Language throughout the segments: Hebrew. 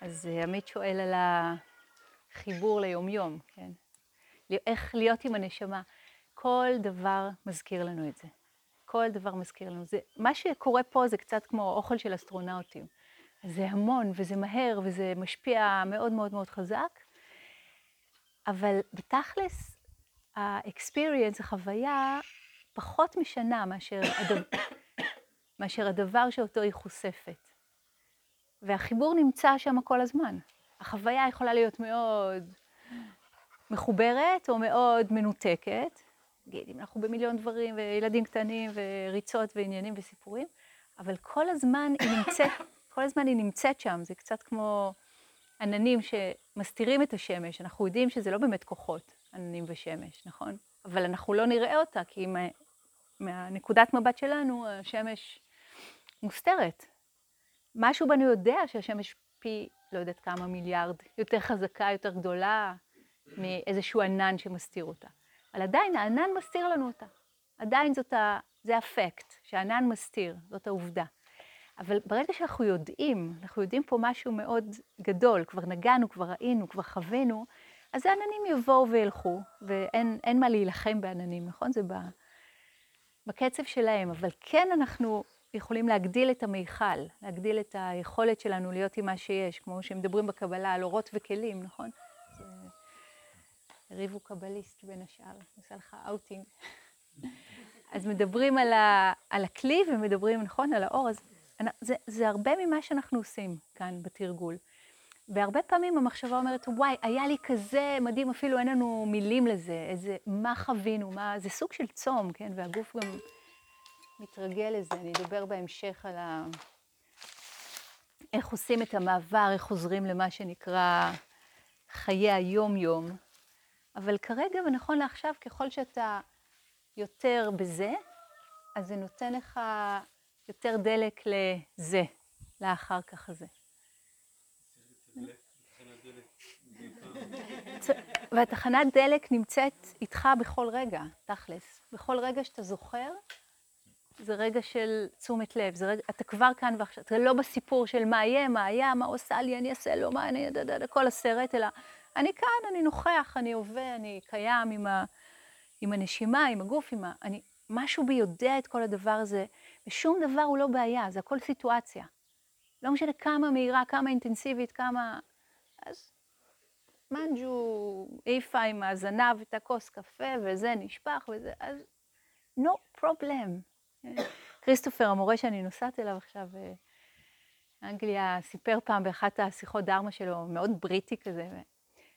אז עמית שואל על החיבור ליומיום, כן? איך להיות עם הנשמה. כל דבר מזכיר לנו את זה. כל דבר מזכיר לנו. זה, מה שקורה פה זה קצת כמו אוכל של אסטרונאוטים. זה המון, וזה מהר, וזה משפיע מאוד מאוד מאוד חזק, אבל בתכלס, ה-experience, החוויה, פחות משנה מאשר, הדבר, מאשר הדבר שאותו היא חושפת. והחיבור נמצא שם כל הזמן. החוויה יכולה להיות מאוד מחוברת או מאוד מנותקת. נגיד, אם אנחנו במיליון דברים, וילדים קטנים, וריצות, ועניינים, וסיפורים, אבל כל הזמן היא נמצאת, כל הזמן היא נמצאת שם. זה קצת כמו עננים שמסתירים את השמש. אנחנו יודעים שזה לא באמת כוחות, עננים ושמש, נכון? אבל אנחנו לא נראה אותה, כי מה, מהנקודת מבט שלנו, השמש מוסתרת. משהו בנו יודע שהשמש פי, לא יודעת כמה מיליארד, יותר חזקה, יותר גדולה, מאיזשהו ענן שמסתיר אותה. אבל עדיין הענן מסתיר לנו אותה. עדיין זאת ה... זה אפקט, שהענן מסתיר, זאת העובדה. אבל ברגע שאנחנו יודעים, אנחנו יודעים פה משהו מאוד גדול, כבר נגענו, כבר ראינו, כבר חווינו, אז העננים יבואו וילכו, ואין מה להילחם בעננים, נכון? זה בקצב שלהם, אבל כן אנחנו יכולים להגדיל את המיכל, להגדיל את היכולת שלנו להיות עם מה שיש, כמו שמדברים בקבלה על אורות וכלים, נכון? הרי בוא קבליסט בין השאר, עושה לך אאוטינג. אז מדברים על, ה, על הכלי ומדברים, נכון, על האור, אז זה, זה הרבה ממה שאנחנו עושים כאן בתרגול. והרבה פעמים המחשבה אומרת, וואי, היה לי כזה מדהים, אפילו אין לנו מילים לזה, איזה, מה חווינו, מה, זה סוג של צום, כן, והגוף גם מתרגל לזה. אני אדבר בהמשך על ה... איך עושים את המעבר, איך חוזרים למה שנקרא חיי היום-יום. אבל כרגע ונכון לעכשיו, ככל שאתה יותר בזה, אז זה נותן לך יותר דלק לזה, לאחר כך הזה. והתחנת דלק נמצאת איתך בכל רגע, תכלס. בכל רגע שאתה זוכר, זה רגע של תשומת לב, זה רגע, אתה כבר כאן ועכשיו, אתה לא בסיפור של מה יהיה, מה היה, מה עושה לי, אני אעשה לו, מה אני, דה, דה, דה, כל הסרט, אלא אני כאן, אני נוכח, אני הווה, אני קיים עם, ה, עם הנשימה, עם הגוף, עם ה... אני, משהו בי יודע את כל הדבר הזה, ושום דבר הוא לא בעיה, זה הכל סיטואציה. לא משנה כמה מהירה, כמה אינטנסיבית, כמה... אז מנג'ו העיפה עם הזנב את הכוס קפה, וזה נשפך, וזה... אז no problem. כריסטופר, המורה שאני נוסעת אליו עכשיו, אה, אנגליה, סיפר פעם באחת השיחות דרמה שלו, מאוד בריטי כזה,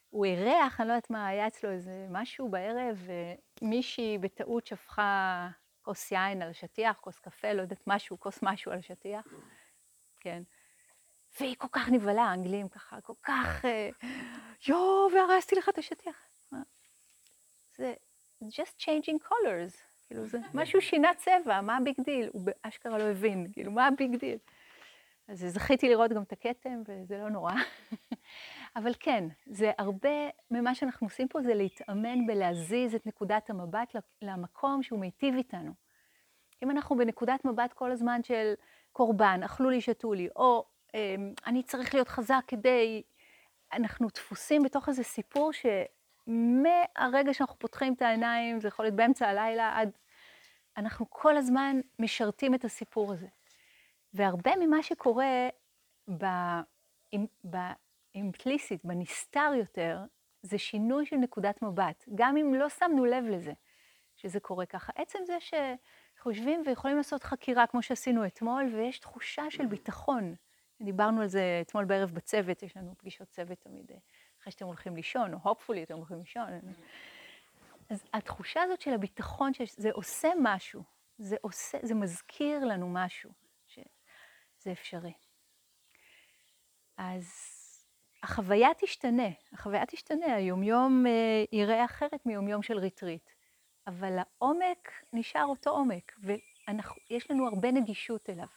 הוא אירח, אני לא יודעת מה, היה אצלו איזה משהו בערב, ומישהי בטעות שפכה כוס יין על השטיח, כוס קפה, לא יודעת משהו, כוס משהו על השטיח, כן. והיא כל כך נבהלה, האנגלים ככה, כל כך, אה, יואו, והרסתי לך את השטיח. זה just changing colors, כאילו זה משהו שינה צבע, מה ה big deal? הוא באשכרה לא הבין, כאילו, מה ה big deal? אז זכיתי לראות גם את הכתם, וזה לא נורא. אבל כן, זה הרבה ממה שאנחנו עושים פה זה להתאמן בלהזיז את נקודת המבט למקום שהוא מיטיב איתנו. אם אנחנו בנקודת מבט כל הזמן של קורבן, אכלו לי, שתו לי, או אמ, אני צריך להיות חזק כדי... אנחנו דפוסים בתוך איזה סיפור שמהרגע שאנחנו פותחים את העיניים, זה יכול להיות באמצע הלילה, עד... אנחנו כל הזמן משרתים את הסיפור הזה. והרבה ממה שקורה ב... באימפליסיט, בנסתר יותר, זה שינוי של נקודת מבט, גם אם לא שמנו לב לזה, שזה קורה ככה. עצם זה שחושבים ויכולים לעשות חקירה כמו שעשינו אתמול, ויש תחושה של ביטחון. דיברנו על זה אתמול בערב בצוות, יש לנו פגישות צוות תמיד, אחרי שאתם הולכים לישון, או hopefully אתם הולכים לישון. אז התחושה הזאת של הביטחון, שזה עושה משהו, זה, עושה, זה מזכיר לנו משהו, שזה אפשרי. אז החוויה תשתנה, החוויה תשתנה, היומיום אה, ייראה אחרת מיומיום של ריטריט, אבל העומק נשאר אותו עומק, ויש לנו הרבה נגישות אליו.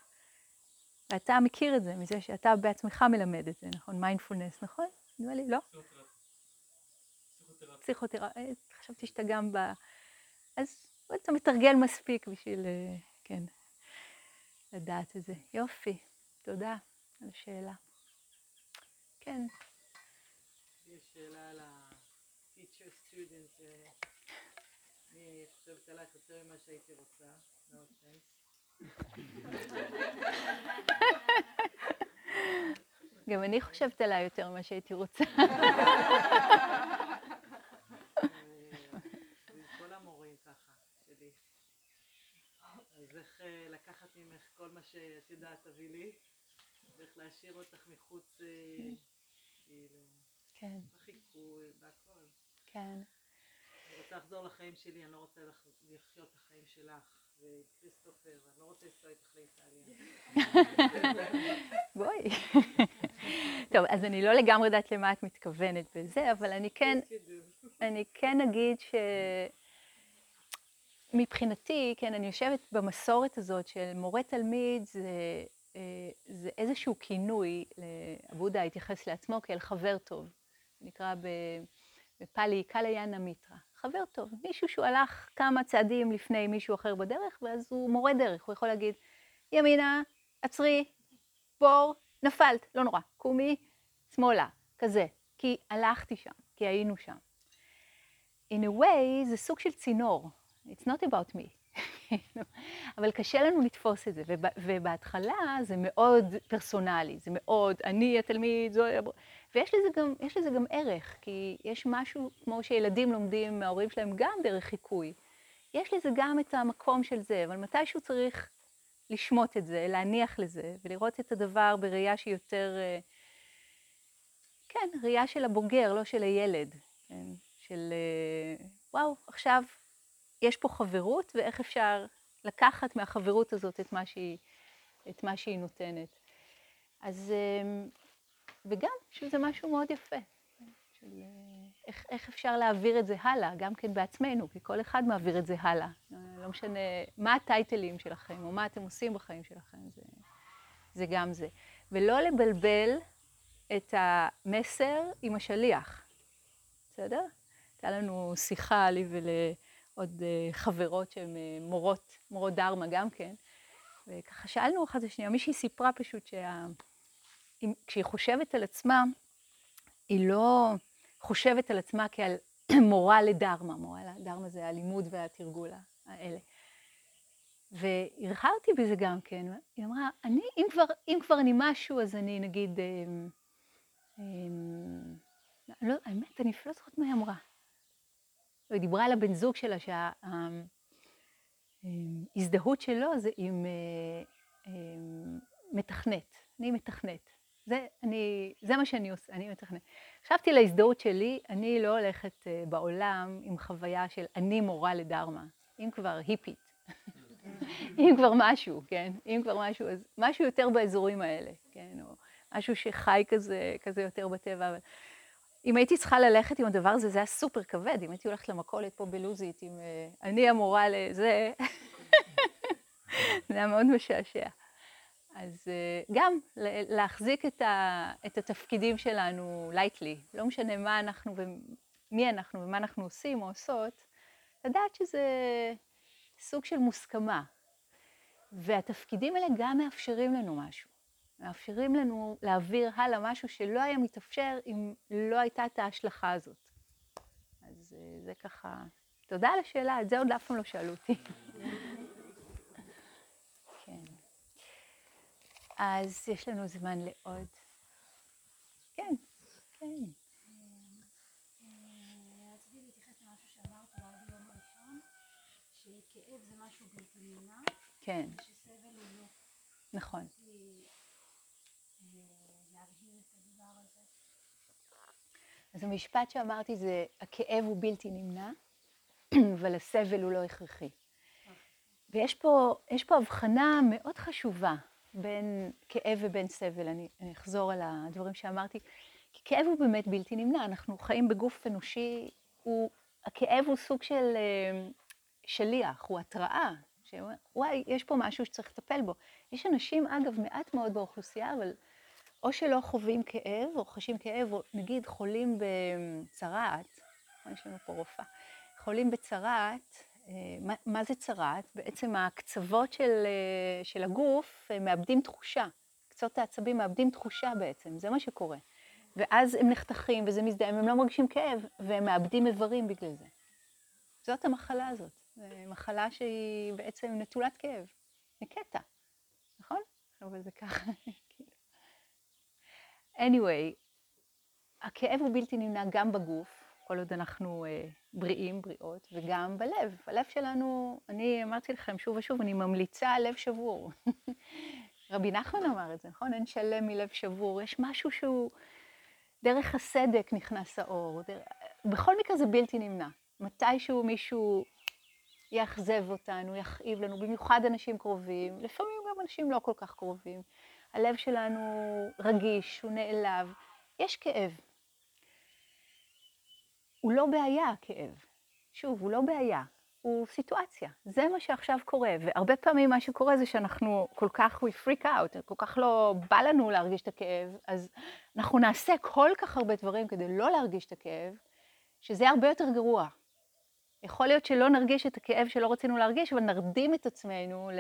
ואתה מכיר את זה, מזה שאתה בעצמך מלמד את זה, נכון? מיינדפולנס, נכון? נראה לי, לא? פסיכותרפיה. אה, חשבתי שאתה גם ב... אז אתה מתרגל מספיק בשביל, אה, כן, לדעת את זה. יופי, תודה על השאלה. כן. יש שאלה על ה-teacher student, אה, אני חושבת עלייך יותר ממה שהייתי רוצה, no. גם אני חושבת עליי יותר ממה שהייתי רוצה. כל המורים ככה, שלי. אז איך אה, לקחת ממך כל מה שאת יודעת תביא לי, ואיך להשאיר אותך מחוץ, אה, כאילו, כן, בחיקוי, בהכל. כן. אני רוצה לחזור לחיים שלי, אני לא רוצה לח- לחיות את החיים שלך. וכריסטופר, אני לא רוצה לנסוע איתך לאיטליה. בואי. טוב, אז אני לא לגמרי יודעת למה את מתכוונת בזה, אבל אני כן, אני כן אגיד שמבחינתי, כן, אני יושבת במסורת הזאת של מורה תלמיד, זה, אה, זה איזשהו כינוי, בודה התייחס לעצמו כאל חבר טוב, נקרא בפאלי קליאנה מיטרה. חבר טוב, מישהו שהוא הלך כמה צעדים לפני מישהו אחר בדרך, ואז הוא מורה דרך, הוא יכול להגיד, ימינה, עצרי, בור, נפלת, לא נורא, קומי, שמאלה, כזה, כי הלכתי שם, כי היינו שם. In a way, זה סוג של צינור, it's not about me. אבל קשה לנו לתפוס את זה, ובהתחלה זה מאוד פרסונלי, זה מאוד, אני התלמיד, זו... ויש לזה גם, לזה גם ערך, כי יש משהו, כמו שילדים לומדים מההורים שלהם, גם דרך חיקוי. יש לזה גם את המקום של זה, אבל מתישהו צריך לשמוט את זה, להניח לזה, ולראות את הדבר בראייה שהיא יותר, אה, כן, ראייה של הבוגר, לא של הילד, כן, של אה, וואו, עכשיו יש פה חברות, ואיך אפשר לקחת מהחברות הזאת את מה שהיא, את מה שהיא נותנת. אז אה, וגם שזה משהו מאוד יפה, של אה, איך, איך אפשר להעביר את זה הלאה, גם כן בעצמנו, כי כל אחד מעביר את זה הלאה. לא משנה מה הטייטלים שלכם, או מה אתם עושים בחיים שלכם, זה, זה גם זה. ולא לבלבל את המסר עם השליח, בסדר? הייתה לנו שיחה, לי ולעוד אה, חברות שהן אה, מורות, מורות דרמה גם כן, וככה שאלנו אחת השנייה, מישהי סיפרה פשוט שה... כשהיא חושבת על עצמה, היא לא חושבת על עצמה כעל מורה לדרמה, מורה לדרמה זה הלימוד והתרגול האלה. והרחה אותי בזה גם כן, היא אמרה, אני, אם כבר, אם כבר אני משהו, אז אני נגיד, אמ, אמ, לא, האמת, אני אפילו לא זוכרת מה היא אמרה. היא דיברה על הבן זוג שלה, שההזדהות שלו זה עם אה, אמ, מתכנת, אני מתכנת. זה, אני, זה מה שאני עושה, אני מתכננת. חשבתי להזדהות שלי, אני לא הולכת uh, בעולם עם חוויה של אני מורה לדרמה, אם כבר היפית, אם כבר משהו, כן? אם כבר משהו, אז משהו יותר באזורים האלה, כן? או משהו שחי כזה, כזה יותר בטבע. אבל אם הייתי צריכה ללכת עם הדבר הזה, זה היה סופר כבד, אם הייתי הולכת למכולת פה בלוזית, עם uh, אני המורה לזה, זה היה מאוד משעשע. אז אה, גם להחזיק את, ה, את התפקידים שלנו לייטלי, לא משנה מה אנחנו ומי אנחנו ומה אנחנו עושים או עושות, לדעת שזה סוג של מוסכמה. והתפקידים האלה גם מאפשרים לנו משהו. מאפשרים לנו להעביר הלאה משהו שלא היה מתאפשר אם לא הייתה את ההשלכה הזאת. אז אה, זה ככה, תודה על השאלה, את זה עוד אף פעם לא שאלו אותי. אז יש לנו זמן לעוד. כן, כן. שכאב זה משהו בלתי נמנע, כן. ושסבל הוא לא. נכון. אז המשפט שאמרתי זה, הכאב הוא בלתי נמנע, אבל הסבל הוא לא הכרחי. ויש פה, פה הבחנה מאוד חשובה בין כאב ובין סבל. אני, אני אחזור על הדברים שאמרתי. כי כאב הוא באמת בלתי נמנע, אנחנו חיים בגוף אנושי, הוא, הכאב הוא סוג של אה, שליח, הוא התראה, שוואי, יש פה משהו שצריך לטפל בו. יש אנשים, אגב, מעט מאוד באוכלוסייה, אבל או שלא חווים כאב, או חשים כאב, או נגיד חולים בצרעת, יש לנו פה רופאה, חולים בצרעת, מה, מה זה צרעת? בעצם הקצוות של, של הגוף מאבדים תחושה. קצות העצבים מאבדים תחושה בעצם, זה מה שקורה. ואז הם נחתכים וזה מזדהם, הם לא מרגישים כאב, והם מאבדים איברים בגלל זה. זאת המחלה הזאת. זו מחלה שהיא בעצם נטולת כאב. זה קטע, נכון? אבל זה ככה, כאילו. Anyway, הכאב הוא בלתי נמנע גם בגוף, כל עוד אנחנו uh, בריאים, בריאות, וגם בלב. הלב שלנו, אני אמרתי לכם שוב ושוב, אני ממליצה על לב שבור. רבי נחמן אמר את זה, נכון? אין שלם מלב שבור. יש משהו שהוא, דרך הסדק נכנס האור. דרך... בכל מקרה זה בלתי נמנע. מתישהו מישהו יאכזב אותנו, יכאיב לנו, במיוחד אנשים קרובים, לפעמים גם אנשים לא כל כך קרובים. הלב שלנו רגיש, הוא נעלב. יש כאב. הוא לא בעיה, הכאב. שוב, הוא לא בעיה, הוא סיטואציה. זה מה שעכשיו קורה, והרבה פעמים מה שקורה זה שאנחנו כל כך, we freak out, כל כך לא בא לנו להרגיש את הכאב, אז אנחנו נעשה כל כך הרבה דברים כדי לא להרגיש את הכאב, שזה הרבה יותר גרוע. יכול להיות שלא נרגיש את הכאב שלא רצינו להרגיש, אבל נרדים את עצמנו,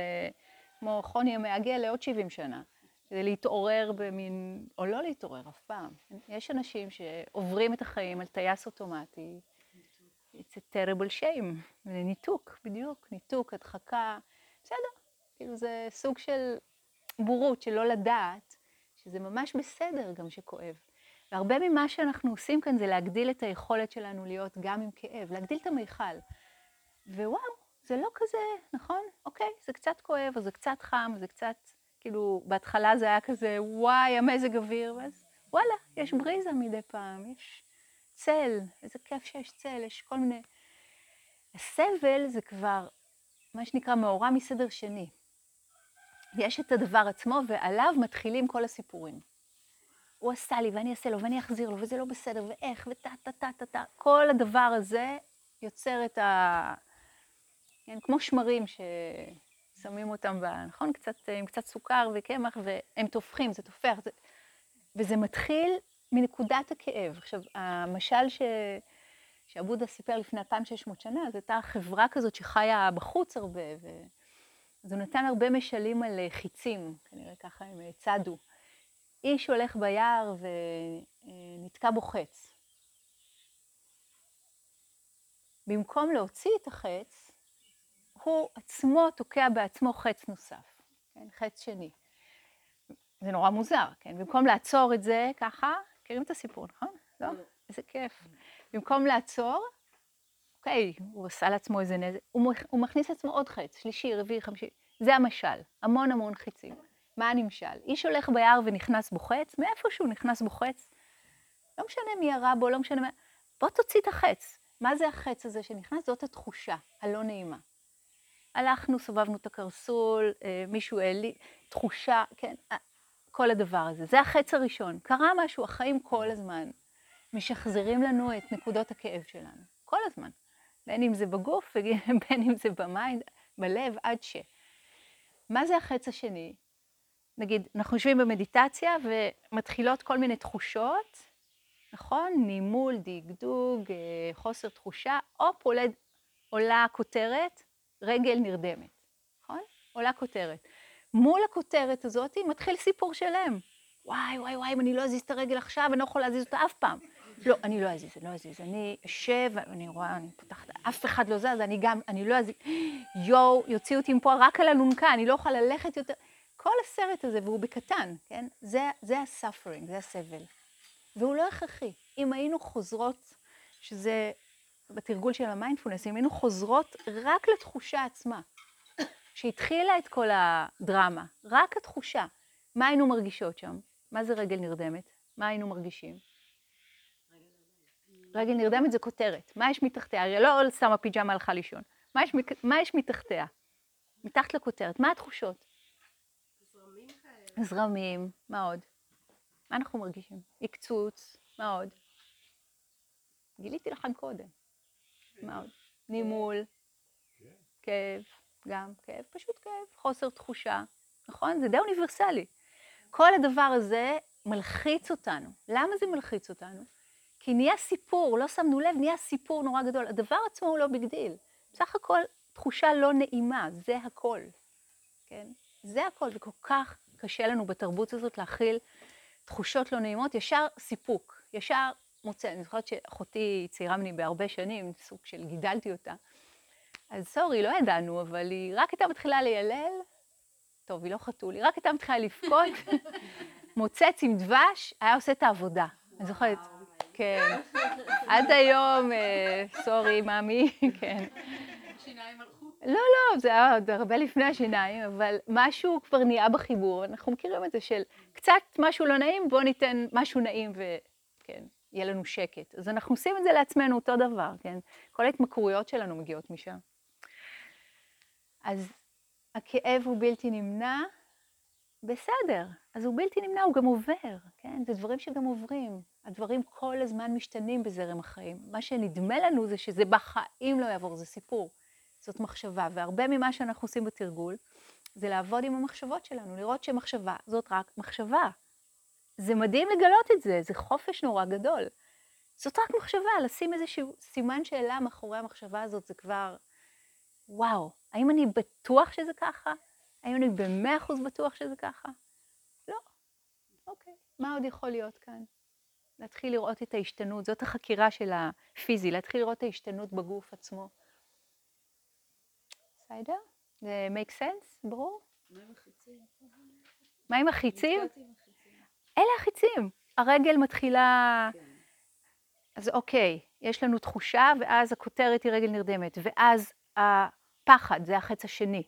כמו חוני המעגל, לעוד 70 שנה. כדי להתעורר במין, או לא להתעורר אף פעם. יש אנשים שעוברים את החיים על טייס אוטומטי. It's a terrible shame. זה ניתוק, בדיוק. ניתוק, הדחקה. בסדר, כאילו זה סוג של בורות, של לא לדעת, שזה ממש בסדר גם שכואב. והרבה ממה שאנחנו עושים כאן זה להגדיל את היכולת שלנו להיות גם עם כאב, להגדיל את המיכל. ווואו, זה לא כזה, נכון? אוקיי, זה קצת כואב, או זה קצת חם, או זה קצת... כאילו, בהתחלה זה היה כזה, וואי, המזג אוויר, ואז וואלה, יש בריזה מדי פעם, יש צל, איזה כיף שיש צל, יש כל מיני... הסבל זה כבר מה שנקרא מאורע מסדר שני. יש את הדבר עצמו, ועליו מתחילים כל הסיפורים. הוא עשה לי, ואני אעשה לו, ואני אחזיר לו, וזה לא בסדר, ואיך, וטה, טה, טה, טה, טה. כל הדבר הזה יוצר את ה... כן, כמו שמרים ש... שמים אותם, נכון? קצת, עם קצת סוכר וקמח, והם תופחים, זה תופח. זה... וזה מתחיל מנקודת הכאב. עכשיו, המשל ש... שעבודה סיפר לפני 2,600 שנה, זו הייתה חברה כזאת שחיה בחוץ הרבה, ו... אז הוא נתן הרבה משלים על חיצים, כנראה ככה הם צדו. איש הולך ביער ונתקע בו חץ. במקום להוציא את החץ, הוא עצמו תוקע בעצמו חץ נוסף, כן? חץ שני. זה נורא מוזר, כן? במקום לעצור את זה ככה, מכירים את הסיפור, נכון? לא? איזה כיף. במקום לעצור, אוקיי, הוא עשה לעצמו איזה נזק, הוא, הוא מכניס לעצמו עוד חץ, שלישי, רביעי, חמישי. זה המשל, המון המון חצים. מה הנמשל? איש הולך ביער ונכנס בו חץ, מאיפה שהוא נכנס בו חץ, לא משנה מי ירה בו, לא משנה מה, בוא תוציא את החץ. מה זה החץ הזה שנכנס? זאת התחושה הלא נעימה. הלכנו, סובבנו את הקרסול, אה, מישהו העלי, תחושה, כן, אה, כל הדבר הזה. זה החץ הראשון. קרה משהו, החיים כל הזמן משחזרים לנו את נקודות הכאב שלנו. כל הזמן. בין אם זה בגוף ובין אם זה ב mind, בלב, עד ש... מה זה החץ השני? נגיד, אנחנו יושבים במדיטציה ומתחילות כל מיני תחושות, נכון? נימול, דגדוג, אה, חוסר תחושה, הופ, עולה כותרת, רגל נרדמת, נכון? עולה כותרת. מול הכותרת הזאת מתחיל סיפור שלם. וואי, וואי, וואי, אם אני לא אזיז את הרגל עכשיו, אני לא יכולה להזיז אותה אף פעם. לא, אני לא אזיז, אני לא אזיז. אני אשב, אני רואה, אני פותחת, אף אחד לא זז, אני גם, אני לא אזיז. יואו, יוציאו אותי מפה רק על אלונקה, אני לא יכולה ללכת יותר. כל הסרט הזה, והוא בקטן, כן? זה, זה ה-suffering, זה הסבל. והוא לא הכרחי. אם היינו חוזרות, שזה בתרגול של המיינדפולנס, אם היינו חוזרות רק לתחושה עצמה, שהתחילה את כל הדרמה, רק התחושה, מה היינו מרגישות שם? מה זה רגל נרדמת? מה היינו מרגישים? רגל נרדמת זה כותרת, מה יש מתחתיה? הרי לא שמה פיג'מה הלכה לישון. מה יש, מה יש מתחתיה? מתחת לכותרת, מה התחושות? זרמים כאלה. זרמים, מה עוד? מה אנחנו מרגישים? עקצוץ, מה עוד? גיליתי לכם קודם. מה עוד? נימול, כאב, גם כאב, פשוט כאב, חוסר תחושה, נכון? זה די אוניברסלי. כל הדבר הזה מלחיץ אותנו. למה זה מלחיץ אותנו? כי נהיה סיפור, לא שמנו לב, נהיה סיפור נורא גדול. הדבר עצמו הוא לא big deal. בסך הכל תחושה לא נעימה, זה הכל, כן? זה הכל, וכל כך קשה לנו בתרבות הזאת להכיל תחושות לא נעימות, ישר סיפוק, ישר מוצא. אני זוכרת שאחותי צעירה ממני בהרבה שנים, סוג של גידלתי אותה. אז סורי, לא ידענו, אבל היא רק הייתה מתחילה לילל, טוב, היא לא חתול, היא רק הייתה מתחילה לבכות, מוצץ עם דבש, היה עושה את העבודה. אני זוכרת, כן. עד היום, אה, סורי, מאמי, כן. השיניים הלכו. לא, לא, זה היה עוד הרבה לפני השיניים, אבל משהו כבר נהיה בחיבור. אנחנו מכירים את זה של קצת משהו לא נעים, בואו ניתן משהו נעים וכן, יהיה לנו שקט. אז אנחנו עושים את זה לעצמנו אותו דבר, כן? כל ההתמכרויות שלנו מגיעות משם. אז הכאב הוא בלתי נמנע, בסדר, אז הוא בלתי נמנע, הוא גם עובר, כן? זה דברים שגם עוברים. הדברים כל הזמן משתנים בזרם החיים. מה שנדמה לנו זה שזה בחיים לא יעבור, זה סיפור. זאת מחשבה, והרבה ממה שאנחנו עושים בתרגול, זה לעבוד עם המחשבות שלנו, לראות שמחשבה זאת רק מחשבה. זה מדהים לגלות את זה, זה חופש נורא גדול. זאת רק מחשבה, לשים איזשהו סימן שאלה מאחורי המחשבה הזאת, זה כבר, וואו, האם אני בטוח שזה ככה? האם אני במאה אחוז בטוח שזה ככה? לא. אוקיי, מה עוד יכול להיות כאן? להתחיל לראות את ההשתנות, זאת החקירה של הפיזי, להתחיל לראות את ההשתנות בגוף עצמו. בסדר? זה make sense? ברור? מה עם החיצים? מה עם החיצים? אלה החיצים. הרגל מתחילה... כן. אז אוקיי, יש לנו תחושה, ואז הכותרת היא רגל נרדמת, ואז הפחד, זה החץ השני,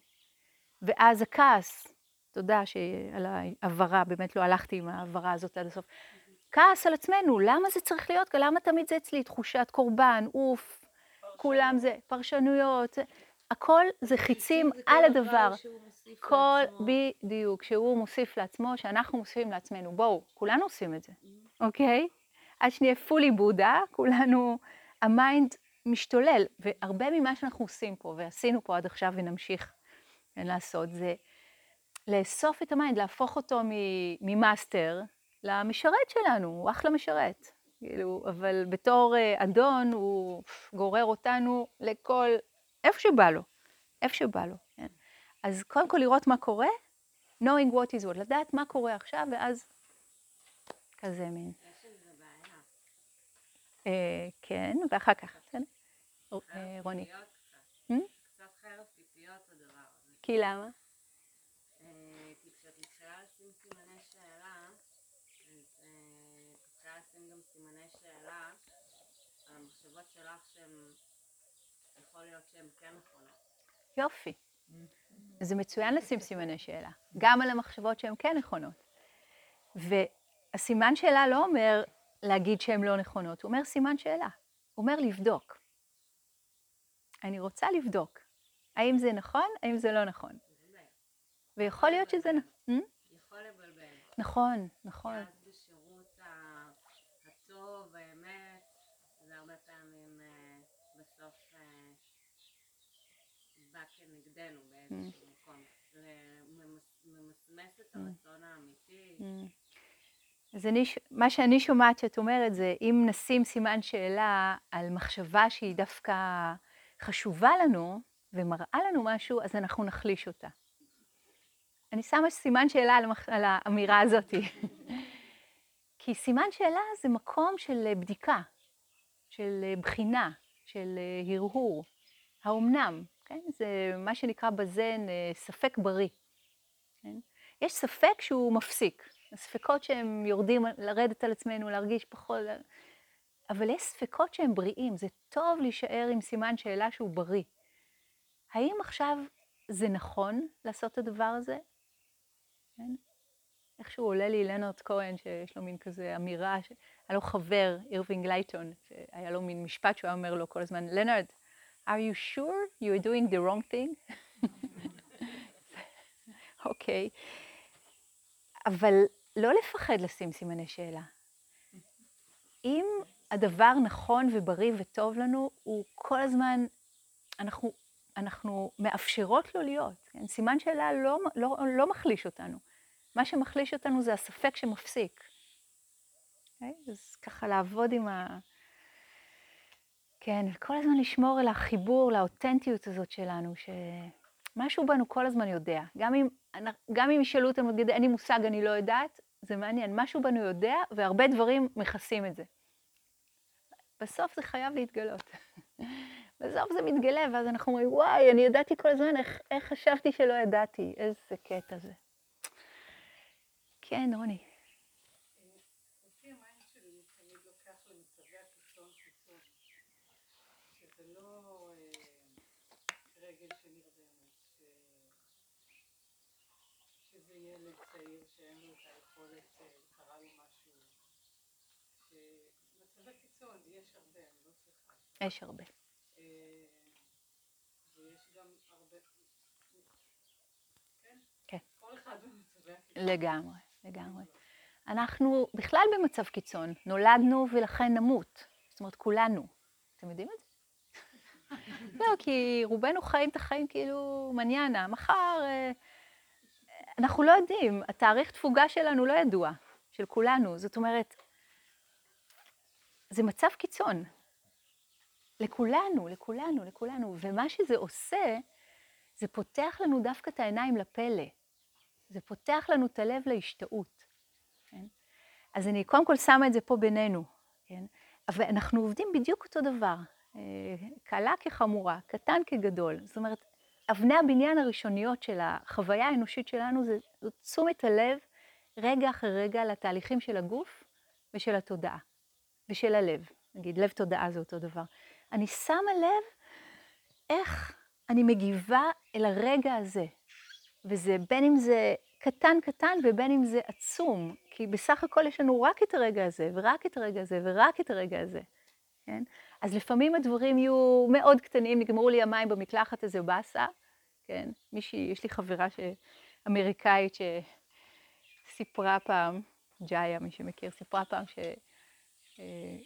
ואז הכעס, תודה שעל ההעברה, באמת לא הלכתי עם ההעברה הזאת עד הסוף. כעס על עצמנו, למה זה צריך להיות? למה תמיד זה אצלי? תחושת קורבן, אוף, כולם זה, פרשנויות, הכל זה חיצים זה על כל הדבר. שהוא מוסיף כל, לעצמו. בדיוק, שהוא מוסיף לעצמו, שאנחנו מוסיפים לעצמנו. בואו, כולנו עושים את זה, אוקיי? עד שנהיה fully בודהה, כולנו, ה mind משתולל, והרבה ממה שאנחנו עושים פה, ועשינו פה עד עכשיו ונמשיך לעשות, זה לאסוף את ה mind, להפוך אותו מ master למשרת שלנו, הוא אחלה משרת. כאילו, אבל בתור אה, אדון הוא גורר אותנו לכל, איפה שבא לו, איפה שבא לו, כן? אז קודם כל לראות מה קורה, knowing what is what, לדעת מה קורה עכשיו, ואז כזה מין. אה, כן, ואחר כך, בסדר? חרב רוני. Hmm? כי למה? אה, סימני שאלה, המחשבות שלך שהן, יכול להיות שהן כן נכונות. יופי. זה מצוין לשים סימני שאלה, גם על המחשבות שהן כן נכונות. והסימן שאלה לא אומר להגיד שהן לא נכונות, הוא אומר סימן שאלה. הוא אומר לבדוק. אני רוצה לבדוק. האם זה נכון, האם זה לא נכון. ויכול להיות שזה... Hmm? יכול לבלבל. נכון, נכון. ואז בשירות ה- הטוב, האמת, זה הרבה פעמים אה, בסוף אה, בא ממסמס את הרצון האמיתי. אז אני, מה שאני שומעת שאת אומרת זה, אם נשים סימן שאלה על מחשבה שהיא דווקא חשובה לנו ומראה לנו משהו, אז אנחנו נחליש אותה. אני שמה סימן שאלה על, המח... על האמירה הזאת. כי סימן שאלה זה מקום של אה, בדיקה, של אה, בחינה, של אה, הרהור. האומנם, כן? זה מה שנקרא בזן אה, ספק בריא. כן? יש ספק שהוא מפסיק. הספקות שהם יורדים, לרדת על עצמנו, להרגיש פחות, אבל יש ספקות שהם בריאים, זה טוב להישאר עם סימן שאלה שהוא בריא. האם עכשיו זה נכון לעשות את הדבר הזה? כן? איכשהו עולה לי לאונרד כהן, שיש לו מין כזה אמירה, ש- היה לו חבר, אירווינג לייטון, שהיה לו מין משפט שהוא היה אומר לו כל הזמן, לאונרד, are you sure you are doing the wrong thing? אוקיי. אבל לא לפחד לשים סימני שאלה. אם הדבר נכון ובריא וטוב לנו, הוא כל הזמן, אנחנו, אנחנו מאפשרות לו להיות. כן? סימן שאלה לא, לא, לא מחליש אותנו. מה שמחליש אותנו זה הספק שמפסיק. אוקיי? אז ככה לעבוד עם ה... כן, כל הזמן לשמור על החיבור, לאותנטיות הזאת שלנו, שמשהו בנו כל הזמן יודע. גם אם, גם אם ישאלו אותנו, נגיד, אין לי מושג, אני לא יודעת, זה מעניין, משהו בנו יודע, והרבה דברים מכסים את זה. בסוף זה חייב להתגלות. בסוף זה מתגלה, ואז אנחנו אומרים, וואי, אני ידעתי כל הזמן, איך, איך חשבתי שלא ידעתי, איזה קטע זה. כן, רוני. לפי ה mind שלי, הוא תמיד לוקח למצבי הקיצון קיצון. שזה לא אה, רגל שנרדמת, ש- שזה ילד צעיר שאין לו את היכולת, אה, קרה לו משהו. שמצבי קיצון, יש הרבה, אני לא צריכה. יש הרבה. אה, ויש גם הרבה... כן? כן. כל אחד במצבי הקיצון. לגמרי, לגמרי. אנחנו בכלל במצב קיצון, נולדנו ולכן נמות. זאת אומרת, כולנו. אתם יודעים את זה? זהו, כי רובנו חיים את החיים כאילו מניאנה. מחר, אה, אנחנו לא יודעים, התאריך תפוגה שלנו לא ידוע, של כולנו. זאת אומרת, זה מצב קיצון. לכולנו, לכולנו, לכולנו. ומה שזה עושה, זה פותח לנו דווקא את העיניים לפלא. זה פותח לנו את הלב להשתאות. כן? אז אני קודם כל שמה את זה פה בינינו, כן? אבל אנחנו עובדים בדיוק אותו דבר, קלה כחמורה, קטן כגדול. זאת אומרת, אבני הבניין הראשוניות של החוויה האנושית שלנו זה זאת תשומת הלב רגע אחרי רגע לתהליכים של הגוף ושל התודעה ושל הלב. נגיד, לב תודעה זה אותו דבר. אני שמה לב איך אני מגיבה אל הרגע הזה, וזה בין אם זה קטן קטן ובין אם זה עצום, כי בסך הכל יש לנו רק את הרגע הזה, ורק את הרגע הזה, ורק את הרגע הזה, כן? אז לפעמים הדברים יהיו מאוד קטנים, נגמרו לי המים במקלחת, איזה באסה, כן? מישהי, יש לי חברה ש... אמריקאית שסיפרה פעם, ג'איה, מי שמכיר, סיפרה פעם ש... אה,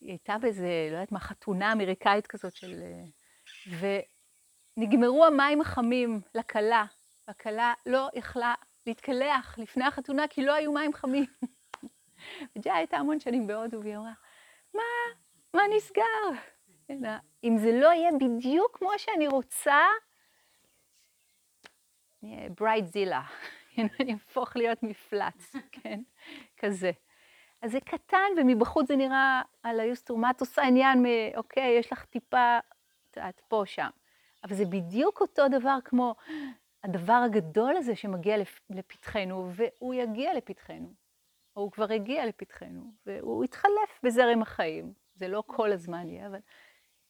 הייתה באיזה, לא יודעת מה, חתונה אמריקאית כזאת של... אה, ונגמרו המים החמים לכלה, והכלה לא יכלה להתקלח לפני החתונה כי לא היו מים חמים. וג'יה הייתה המון שנים בהודו, והיא אמרה, מה, מה נסגר? אם זה לא יהיה בדיוק כמו שאני רוצה, bridezilla, אני אהפוך להיות מפלץ, כן? כזה. אז זה קטן, ומבחוץ זה נראה על היוסטור, מה את עושה עניין מ... אוקיי, יש לך טיפה, את פה, שם. אבל זה בדיוק אותו דבר כמו הדבר הגדול הזה שמגיע לפתחנו, והוא יגיע לפתחנו, או הוא כבר הגיע לפתחנו, והוא יתחלף בזרם החיים. זה לא כל הזמן יהיה, אבל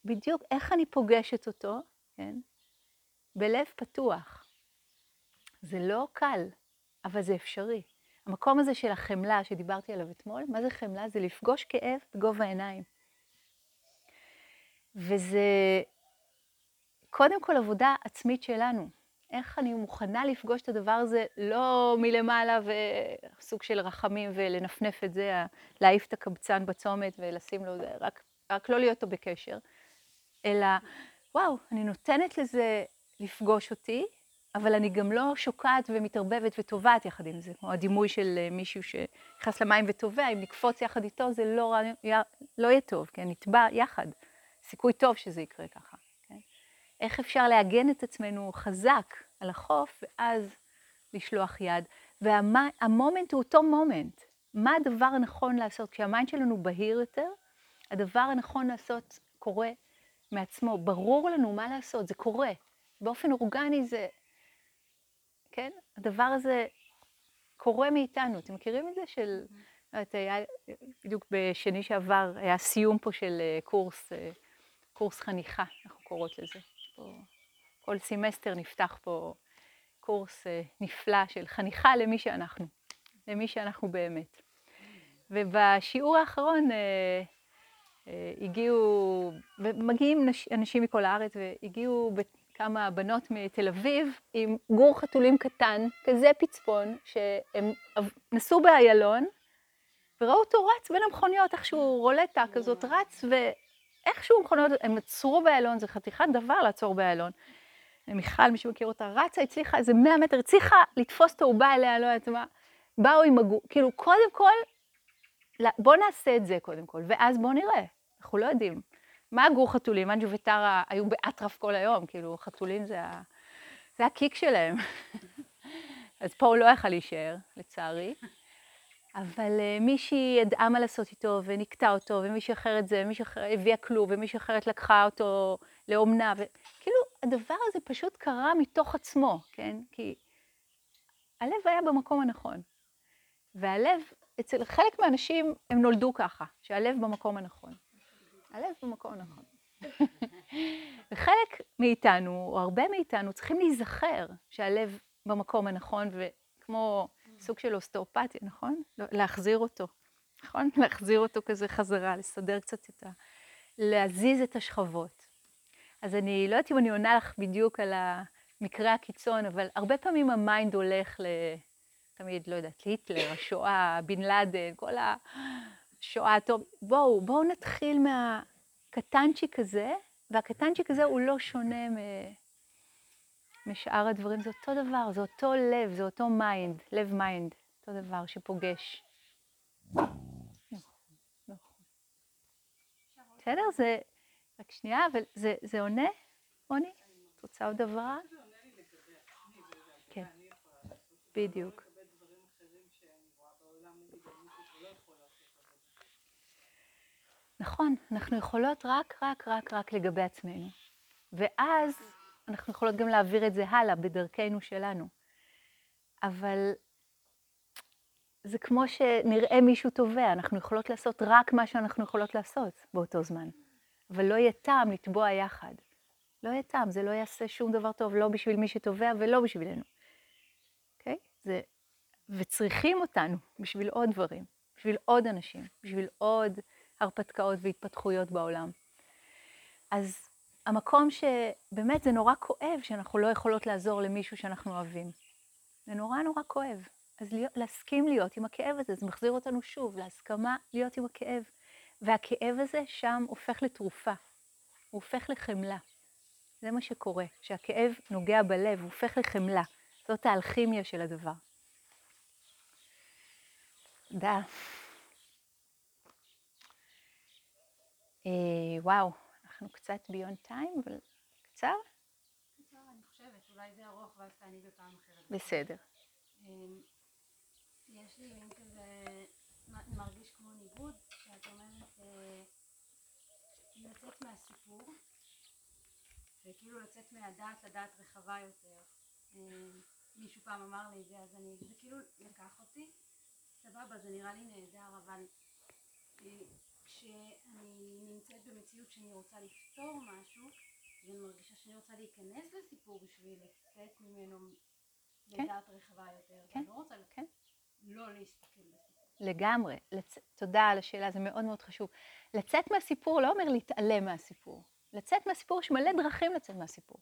בדיוק איך אני פוגשת אותו, כן? בלב פתוח. זה לא קל, אבל זה אפשרי. המקום הזה של החמלה שדיברתי עליו אתמול, מה זה חמלה? זה לפגוש כאב בגובה העיניים. וזה קודם כל עבודה עצמית שלנו. איך אני מוכנה לפגוש את הדבר הזה, לא מלמעלה וסוג של רחמים ולנפנף את זה, להעיף את הקבצן בצומת ולשים לו, רק, רק לא להיות איתו בקשר, אלא, וואו, אני נותנת לזה לפגוש אותי, אבל אני גם לא שוקעת ומתערבבת וטובעת יחד עם זה, כמו הדימוי של מישהו שנכנס למים וטובע, אם נקפוץ יחד איתו זה לא, לא יהיה טוב, כן, נטבע יחד, סיכוי טוב שזה יקרה ככה. איך אפשר לעגן את עצמנו חזק על החוף, ואז לשלוח יד. והמומנט הוא אותו מומנט. מה הדבר הנכון לעשות? כשה mind שלנו בהיר יותר, הדבר הנכון לעשות קורה מעצמו. ברור לנו מה לעשות, זה קורה. באופן אורגני זה, כן? הדבר הזה קורה מאיתנו. אתם מכירים את זה? של, לא יודעת, היה, בדיוק בשני שעבר, היה סיום פה של קורס, קורס חניכה, אנחנו קוראות לזה. פה, כל סמסטר נפתח פה קורס נפלא של חניכה למי שאנחנו, למי שאנחנו באמת. ובשיעור האחרון אה, אה, הגיעו, ומגיעים אנשים מכל הארץ, והגיעו כמה בנות מתל אביב עם גור חתולים קטן, כזה פצפון, שהם נסעו באיילון, וראו אותו רץ בין המכוניות, איכשהו רולטה כזאת רץ, ואיכשהו מכוניות, הם עצרו באיילון, זה חתיכת דבר לעצור באיילון. מיכל, מי שמכיר אותה, רצה, הצליחה איזה 100 מטר, הצליחה לתפוס את העובה אליה, לא יודעת מה, באו עם הגור, כאילו, קודם כל, בואו נעשה את זה קודם כל, ואז בואו נראה, אנחנו לא יודעים. מה הגור חתולים? אנג'ו וטרה היו באטרף כל היום, כאילו, חתולים זה, ה... זה הקיק שלהם. אז פה הוא לא יכל להישאר, לצערי. אבל uh, מישהי ידעה מה לעשות איתו, ונקטע אותו, ומישהי אחרת זה, ומישהי אחרת הביאה כלוב, ומישהי אחרת לקחה אותו לאומנה, וכאילו, הדבר הזה פשוט קרה מתוך עצמו, כן? כי הלב היה במקום הנכון. והלב, אצל חלק מהאנשים, הם נולדו ככה, שהלב במקום הנכון. הלב במקום הנכון. וחלק מאיתנו, או הרבה מאיתנו, צריכים להיזכר שהלב במקום הנכון, וכמו סוג של אוסטאופתיה, נכון? לא, להחזיר אותו, נכון? להחזיר אותו כזה חזרה, לסדר קצת את ה... להזיז את השכבות. אז אני לא יודעת אם אני עונה לך בדיוק על המקרה הקיצון, אבל הרבה פעמים ה mind הולך ל... תמיד, לא יודעת, היטלר, השואה, בן לאדן, כל השואה הטוב. בואו, בואו נתחיל מהקטנצ'יק הזה, והקטנצ'יק הזה הוא לא שונה מ... משאר הדברים, זה אותו דבר, זה אותו לב, זה אותו mind, לב mind, אותו דבר שפוגש. בסדר? זה... רק שנייה, אבל זה, זה עונה, רוני? את רוצה עוד דבר? כן, בדיוק. נכון, אנחנו יכולות רק, רק, רק, רק לגבי עצמנו. ואז אנחנו יכולות גם להעביר את זה הלאה בדרכנו שלנו. אבל זה כמו שנראה מישהו טובע, אנחנו יכולות לעשות רק מה שאנחנו יכולות לעשות באותו זמן. אבל לא יהיה טעם לתבוע יחד. לא יהיה טעם, זה לא יעשה שום דבר טוב, לא בשביל מי שטובע ולא בשבילנו. אוקיי? Okay? זה... וצריכים אותנו בשביל עוד דברים, בשביל עוד אנשים, בשביל עוד הרפתקאות והתפתחויות בעולם. אז המקום שבאמת זה נורא כואב שאנחנו לא יכולות לעזור למישהו שאנחנו אוהבים. זה נורא נורא כואב. אז להיות, להסכים להיות עם הכאב הזה, זה מחזיר אותנו שוב להסכמה להיות עם הכאב. והכאב הזה שם הופך לתרופה, הוא הופך לחמלה. זה מה שקורה, שהכאב נוגע בלב, הוא הופך לחמלה. זאת האלכימיה של הדבר. תודה. אה, וואו, אנחנו קצת ביון טיים, אבל קצר? קצר, אני חושבת, אולי זה ארוך ואז תעני בפעם אחרת. בסדר. אמ, יש לי מין כזה, מרגיש כמו ניגוד, שאת אומרת אה, לצאת מהסיפור, וכאילו לצאת מהדעת לדעת רחבה יותר. אמ, מישהו פעם אמר לי את זה, אז אני, זה כאילו לקח אותי, סבבה, זה נראה לי נהדר, אבל אה, כשאני נמצאת במציאות שאני רוצה לפתור משהו, ואני מרגישה שאני רוצה להיכנס לסיפור בשביל לצאת ממנו כן. לדעת רחבה יותר. כן, אני לא רוצה כן. לא להסתכל בסיפור. לגמרי. לצ... תודה על השאלה, זה מאוד מאוד חשוב. לצאת מהסיפור לא אומר להתעלם מהסיפור. לצאת מהסיפור, יש מלא דרכים לצאת מהסיפור.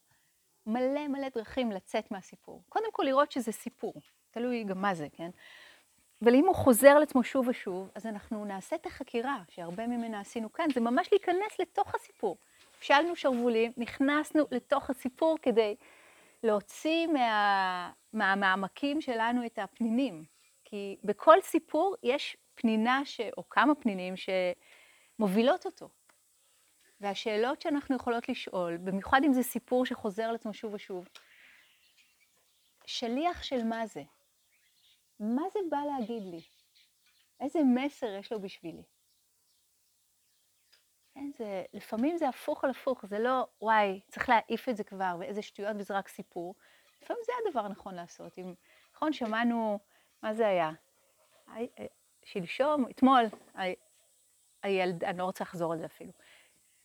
מלא מלא דרכים לצאת מהסיפור. קודם כל לראות שזה סיפור, תלוי גם מה זה, כן? אבל אם הוא חוזר על עצמו שוב ושוב, אז אנחנו נעשה את החקירה, שהרבה ממנה עשינו כאן, זה ממש להיכנס לתוך הסיפור. הפשלנו שרוולים, נכנסנו לתוך הסיפור כדי להוציא מה, מהמעמקים שלנו את הפנינים. כי בכל סיפור יש פנינה, ש, או כמה פנינים, שמובילות אותו. והשאלות שאנחנו יכולות לשאול, במיוחד אם זה סיפור שחוזר על עצמו שוב ושוב, שליח של מה זה? מה זה בא להגיד לי? איזה מסר יש לו בשבילי? כן, זה, לפעמים זה הפוך על הפוך, זה לא, וואי, צריך להעיף את זה כבר, ואיזה שטויות, וזה רק סיפור. לפעמים זה הדבר הנכון לעשות. אם, נכון, שמענו, מה זה היה? שלשום, אתמול, הילד, אני לא רוצה לחזור על זה אפילו.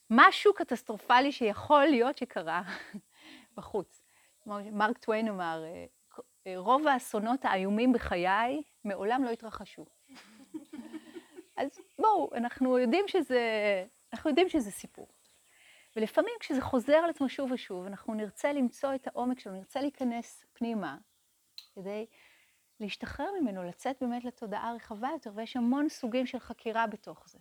משהו קטסטרופלי שיכול להיות שקרה בחוץ. מרק טוויין אמר, רוב האסונות האיומים בחיי מעולם לא התרחשו. אז בואו, אנחנו יודעים שזה, אנחנו יודעים שזה סיפור. ולפעמים כשזה חוזר על עצמו שוב ושוב, אנחנו נרצה למצוא את העומק שלו, נרצה להיכנס פנימה, כדי להשתחרר ממנו, לצאת באמת לתודעה רחבה יותר, ויש המון סוגים של חקירה בתוך זה.